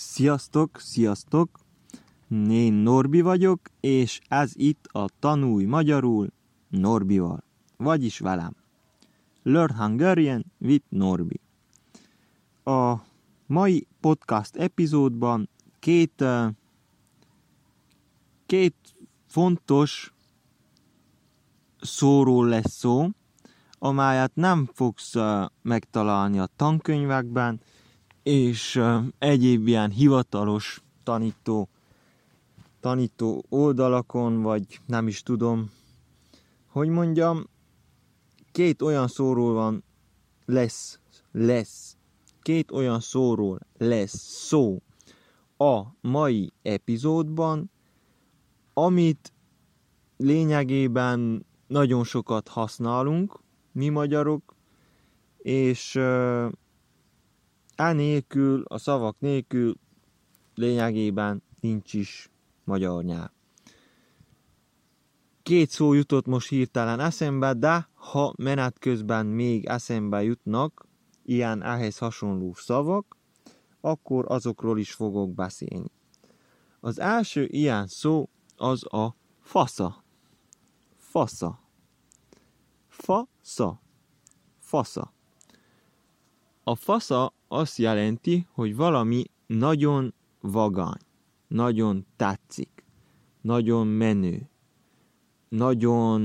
Sziasztok, sziasztok! Én Norbi vagyok, és ez itt a Tanulj Magyarul Norbival, vagyis velem. Learn Hungarian with Norbi. A mai podcast epizódban két, két fontos szóról lesz szó, amelyet nem fogsz megtalálni a tankönyvekben, és egyéb ilyen hivatalos tanító, tanító oldalakon, vagy nem is tudom, hogy mondjam, két olyan szóról van, lesz, lesz, két olyan szóról lesz szó a mai epizódban, amit lényegében nagyon sokat használunk, mi magyarok, és nélkül, a szavak nélkül lényegében nincs is magyar nyelv. Két szó jutott most hirtelen eszembe, de ha menet közben még eszembe jutnak ilyen ehhez hasonló szavak, akkor azokról is fogok beszélni. Az első ilyen szó az a fasza. Fasza. Fasza. Fasza. A fasza azt jelenti, hogy valami nagyon vagány, nagyon tetszik, nagyon menő, nagyon,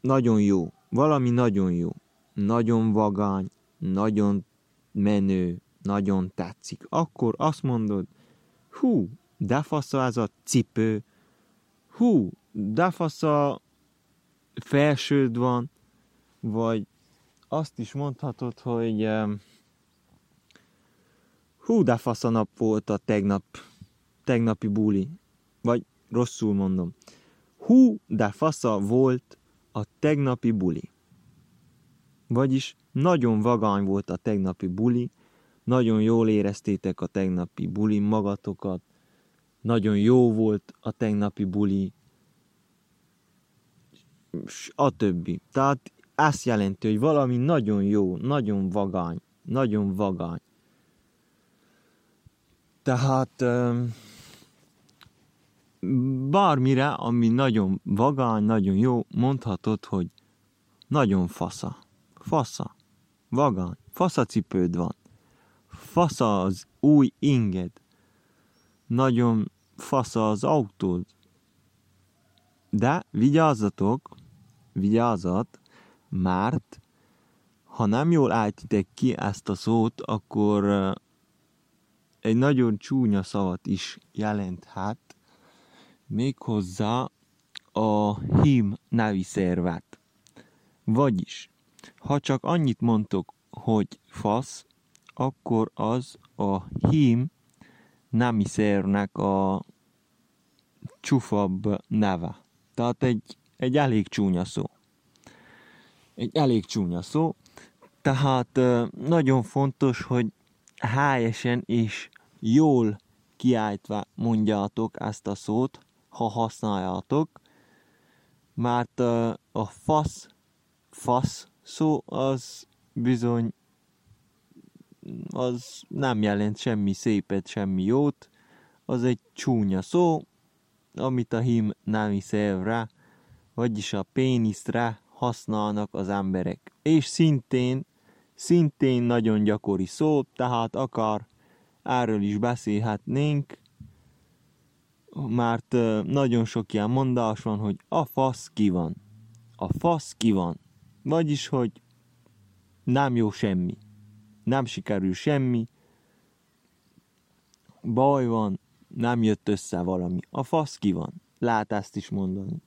nagyon jó, valami nagyon jó, nagyon vagány, nagyon menő, nagyon tetszik. Akkor azt mondod, hú, de fasza ez a cipő, hú, de fasza felsőd van, vagy azt is mondhatod, hogy hú, de fasz a nap volt a tegnap, tegnapi buli. Vagy rosszul mondom. Hú, de fasza volt a tegnapi buli. Vagyis nagyon vagány volt a tegnapi buli, nagyon jól éreztétek a tegnapi buli magatokat, nagyon jó volt a tegnapi buli, a többi. Tehát azt jelenti, hogy valami nagyon jó, nagyon vagány, nagyon vagány. Tehát bármire, ami nagyon vagány, nagyon jó, mondhatod, hogy nagyon fasza. Fasza. Vagány. Faszacipőd van. Fasza az új inged. Nagyon fasza az autód. De vigyázzatok, vigyázat, mert ha nem jól álltitek ki ezt a szót, akkor egy nagyon csúnya szavat is jelenthet, méghozzá a hím nevi szervet. Vagyis, ha csak annyit mondtok, hogy fasz, akkor az a hím nemi szervnek a csufabb neve. Tehát egy, egy elég csúnya szó egy elég csúnya szó, tehát nagyon fontos, hogy helyesen és jól kiáltva mondjátok ezt a szót, ha használjátok, mert a fasz, fasz szó az bizony az nem jelent semmi szépet, semmi jót, az egy csúnya szó, amit a hím nemi szervre, vagyis a péniszre használnak az emberek. És szintén, szintén nagyon gyakori szó, tehát akár erről is beszélhetnénk, mert nagyon sok ilyen mondás van, hogy a fasz ki van. A fasz ki van. Vagyis, hogy nem jó semmi. Nem sikerül semmi. Baj van, nem jött össze valami. A fasz ki van. Lehet ezt is mondani.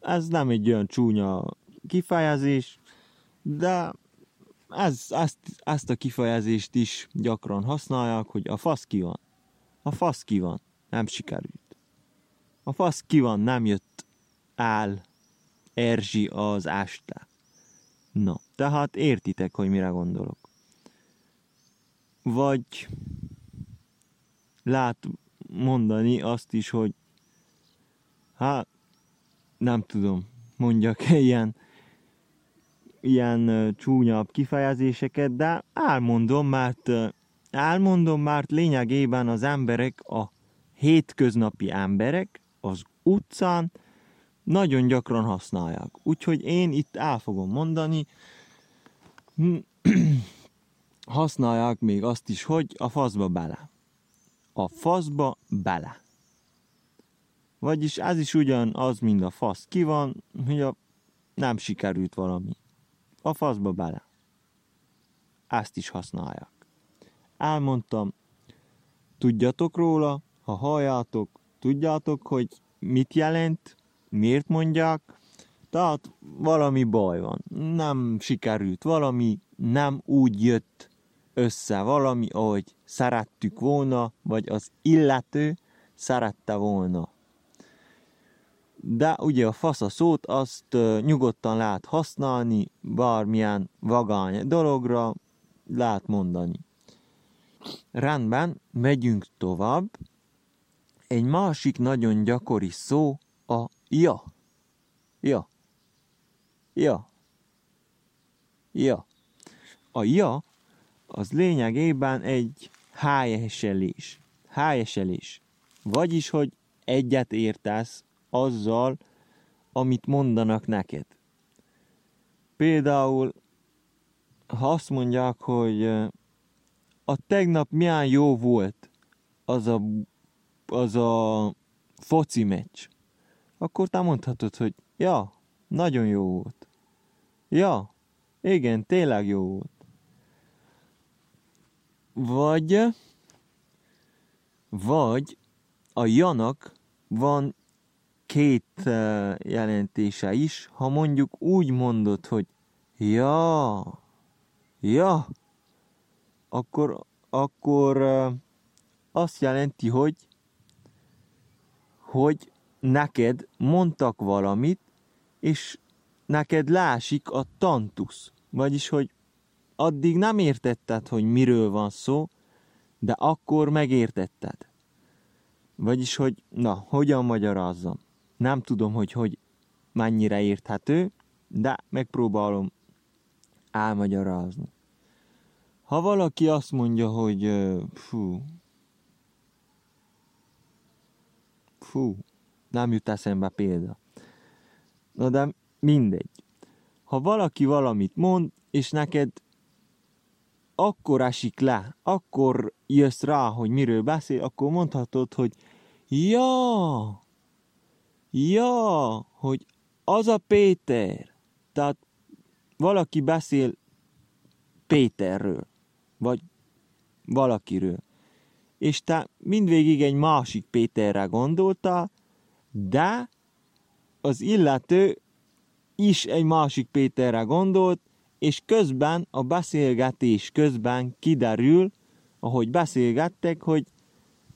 Ez nem egy olyan csúnya kifejezés, de ez, ezt, ezt a kifejezést is gyakran használják, hogy a fasz ki van. A fasz ki van, nem sikerült. A fasz ki van, nem jött el Erzsi az este. Na, tehát értitek, hogy mire gondolok. Vagy lát mondani azt is, hogy hát nem tudom, mondjak ilyen ilyen csúnyabb kifejezéseket, de elmondom, mert elmondom, mert lényegében az emberek, a hétköznapi emberek az utcán nagyon gyakran használják. Úgyhogy én itt el fogom mondani, használják még azt is, hogy a faszba bele. A faszba bele. Vagyis ez is ugyan az, mint a fasz ki van, hogy a nem sikerült valami. A faszba bele. Ezt is használják. Elmondtam, tudjatok róla, ha halljátok, tudjátok, hogy mit jelent, miért mondják, tehát valami baj van, nem sikerült valami, nem úgy jött össze valami, ahogy szerettük volna, vagy az illető szerette volna. De ugye a fasz a szót azt nyugodtan lehet használni, bármilyen vagány dologra lehet mondani. Rendben, megyünk tovább. Egy másik nagyon gyakori szó a ja. Ja. Ja. Ja. A ja az lényegében egy hájeselés. Hájeselés. Vagyis, hogy egyet értesz azzal, amit mondanak neked. Például, ha azt mondják, hogy a tegnap milyen jó volt az a, az a foci meccs, akkor te mondhatod, hogy ja, nagyon jó volt. Ja, igen, tényleg jó volt. Vagy, vagy a janak van két jelentése is, ha mondjuk úgy mondod, hogy ja, ja, akkor, akkor azt jelenti, hogy hogy neked mondtak valamit, és neked lásik a tantusz. Vagyis, hogy addig nem értetted, hogy miről van szó, de akkor megértetted. Vagyis, hogy na, hogyan magyarázzam? Nem tudom, hogy hogy mennyire érthető, de megpróbálom elmagyarázni. Ha valaki azt mondja, hogy fú, fú, nem jut eszembe példa. Na de mindegy. Ha valaki valamit mond, és neked akkor esik le, akkor jössz rá, hogy miről beszél, akkor mondhatod, hogy ja, ja, hogy az a Péter. Tehát valaki beszél Péterről, vagy valakiről. És te mindvégig egy másik Péterre gondoltál, de az illető is egy másik Péterre gondolt, és közben a beszélgetés közben kiderül, ahogy beszélgettek, hogy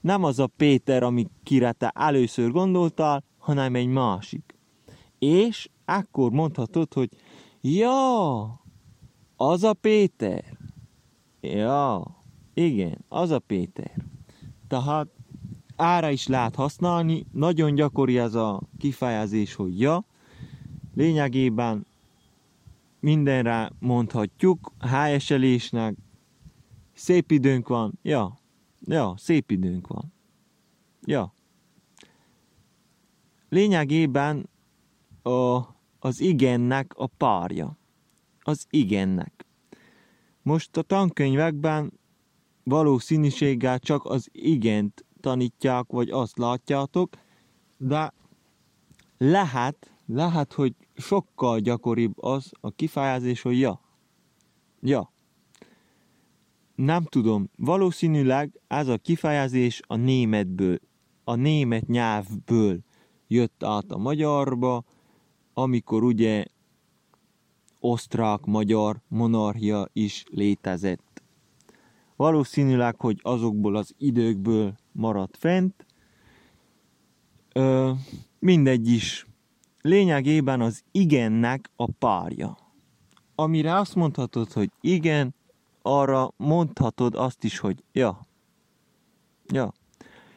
nem az a Péter, ami kire te először gondoltál, hanem egy másik. És akkor mondhatod, hogy ja, az a Péter. Ja, igen, az a Péter. Tehát ára is lehet használni, nagyon gyakori ez a kifejezés, hogy ja. Lényegében mindenre mondhatjuk, hájeselésnek, szép időnk van, ja, ja, szép időnk van. Ja. Lényegében a, az igennek a párja. Az igennek. Most a tankönyvekben valószínűséggel csak az igent tanítják, vagy azt látjátok, de lehet, lehet, hogy sokkal gyakoribb az a kifejezés, hogy ja. Ja. Nem tudom, valószínűleg ez a kifejezés a németből, a német nyelvből jött át a magyarba, amikor ugye osztrák-magyar monarchia is létezett. Valószínűleg, hogy azokból az időkből maradt fent. Ö, mindegy is. Lényegében az igennek a párja. Amire azt mondhatod, hogy igen, arra mondhatod azt is, hogy ja. Ja.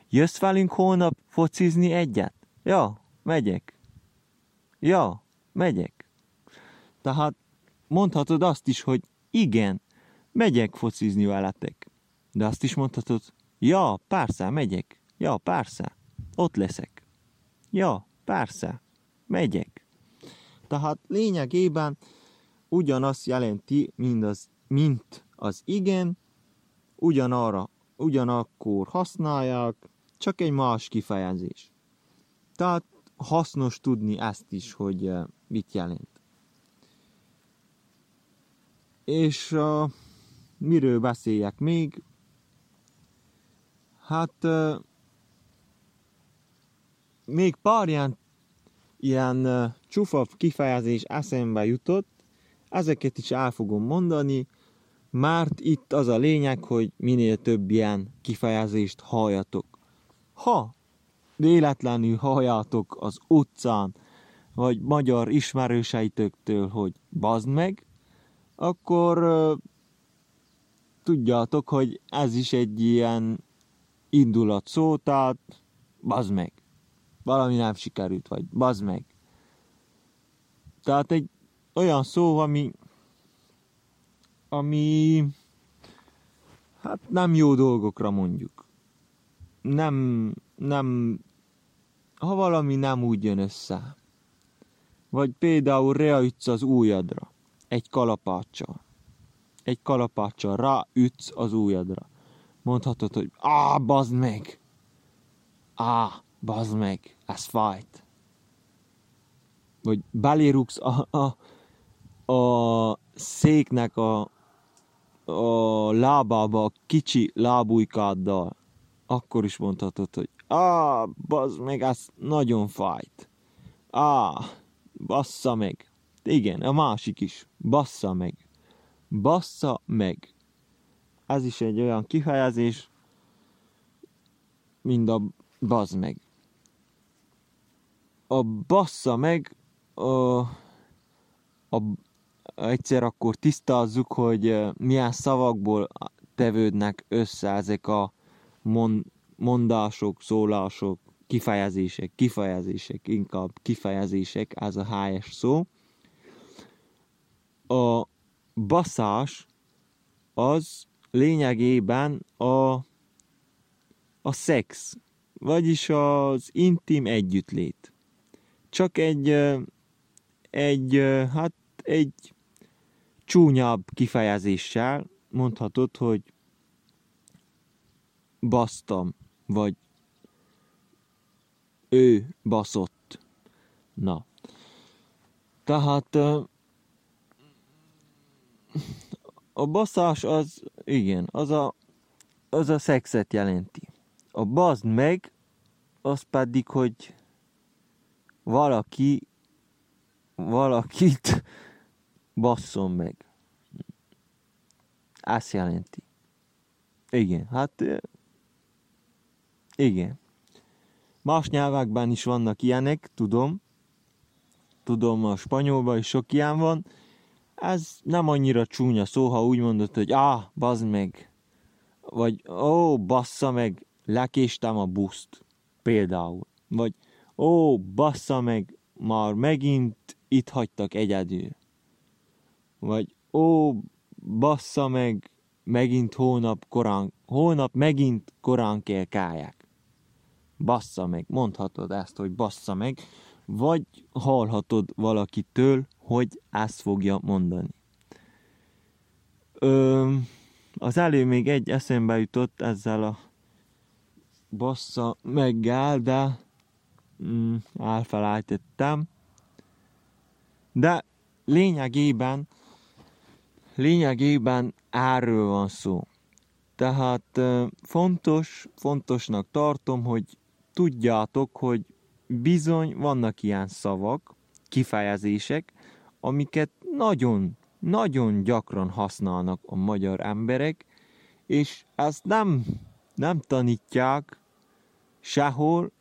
Jössz velünk holnap focizni egyet? Ja, megyek. Ja, megyek. Tehát mondhatod azt is, hogy igen, megyek focizni veletek. De azt is mondhatod, ja, persze, megyek. Ja, persze, ott leszek. Ja, persze, megyek. Tehát lényegében ugyanazt jelenti, mint az, mint az igen, ugyanarra, ugyanakkor használják, csak egy más kifejezés. Tehát hasznos tudni ezt is, hogy eh, mit jelent. És uh, miről beszéljek még? Hát uh, még pár ilyen, ilyen uh, csufabb kifejezés eszembe jutott, ezeket is el fogom mondani, mert itt az a lényeg, hogy minél több ilyen kifejezést halljatok. Ha véletlenül halljátok az utcán, vagy magyar ismerőseitöktől, hogy bazd meg, akkor tudjátok, hogy ez is egy ilyen indulat szó, tehát bazd meg. Valami nem sikerült, vagy bazd meg. Tehát egy olyan szó, ami ami hát nem jó dolgokra mondjuk. Nem, nem, ha valami nem úgy jön össze. Vagy például reaütsz az újadra, egy kalapáccsal. Egy kalapáccsal ráütsz az újadra. Mondhatod, hogy á, bazd meg! Á, bazd meg, ez fájt. Vagy belérugsz a, a, a széknek a a lábába a kicsi lábújkáddal, akkor is mondhatod, hogy á, bazd meg, ez nagyon fájt. Á, bassza meg. Igen, a másik is. Bassza meg. Bassza meg. Ez is egy olyan kifejezés, mint a bazd meg. A bassza meg a, a egyszer akkor tisztázzuk, hogy milyen szavakból tevődnek össze ezek a mondások, szólások, kifejezések, kifejezések, inkább kifejezések, ez a helyes szó. A baszás az lényegében a, a szex, vagyis az intim együttlét. Csak egy, egy, hát egy csúnyabb kifejezéssel mondhatod, hogy basztam, vagy ő baszott. Na. Tehát a baszás az, igen, az a, az a szexet jelenti. A bazd meg, az pedig, hogy valaki valakit basszon meg. Azt jelenti. Igen, hát igen. Más nyelvekben is vannak ilyenek, tudom. Tudom, a spanyolban is sok ilyen van. Ez nem annyira csúnya szó, ha úgy mondod, hogy ah, bazd meg. Vagy ó, bassza meg, lekéstem a buszt. Például. Vagy ó, bassza meg, már megint itt hagytak egyedül. Vagy ó, bassza meg, megint hónap korán, hónap megint korán kell káják. Bassza meg, mondhatod ezt, hogy bassza meg, vagy hallhatod valakitől, hogy ezt fogja mondani. Ö, az elő még egy eszembe jutott ezzel a bassza meggel, de mm, elfelejtettem. De lényegében lényegében erről van szó. Tehát fontos, fontosnak tartom, hogy tudjátok, hogy bizony vannak ilyen szavak, kifejezések, amiket nagyon, nagyon gyakran használnak a magyar emberek, és ezt nem, nem tanítják sehol,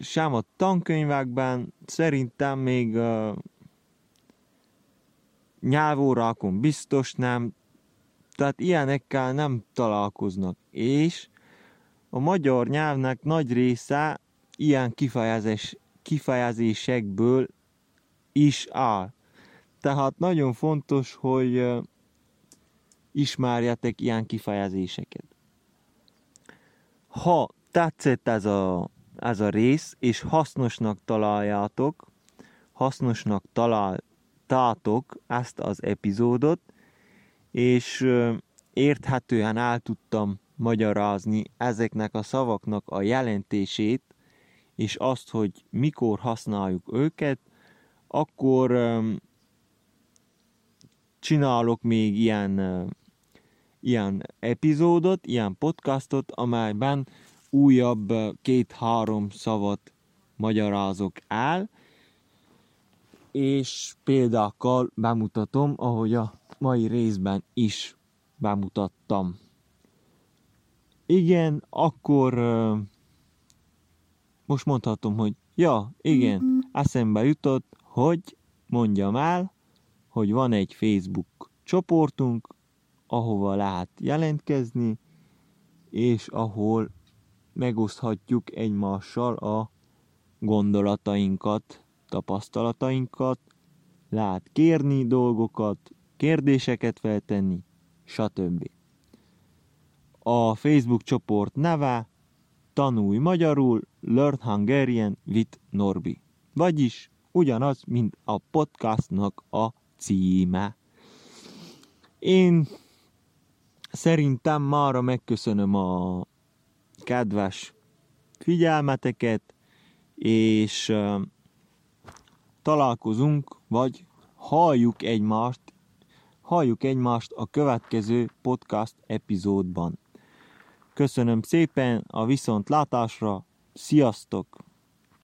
sem a tankönyvekben, szerintem még nyelvórákon biztos nem, tehát ilyenekkel nem találkoznak. És a magyar nyelvnek nagy része ilyen kifejezés, kifejezésekből is áll. Tehát nagyon fontos, hogy ismerjetek ilyen kifejezéseket. Ha tetszett ez a, ez a rész, és hasznosnak találjátok, hasznosnak találtátok ezt az epizódot, és érthetően el tudtam magyarázni ezeknek a szavaknak a jelentését, és azt, hogy mikor használjuk őket, akkor csinálok még ilyen, ilyen epizódot, ilyen podcastot, amelyben újabb két-három szavat magyarázok el, és példákkal bemutatom, ahogy a mai részben is bemutattam. Igen, akkor most mondhatom, hogy ja, igen, eszembe jutott, hogy mondjam el, hogy van egy Facebook csoportunk, ahova lehet jelentkezni, és ahol megoszthatjuk egymással a gondolatainkat, tapasztalatainkat, lehet kérni dolgokat, kérdéseket feltenni, stb. A Facebook csoport neve Tanulj magyarul, Learn Hungarian with Norbi. Vagyis ugyanaz, mint a podcastnak a címe. Én szerintem mára megköszönöm a kedves figyelmeteket, és találkozunk, vagy halljuk egymást, halljuk egymást a következő podcast epizódban. Köszönöm szépen a viszontlátásra, sziasztok!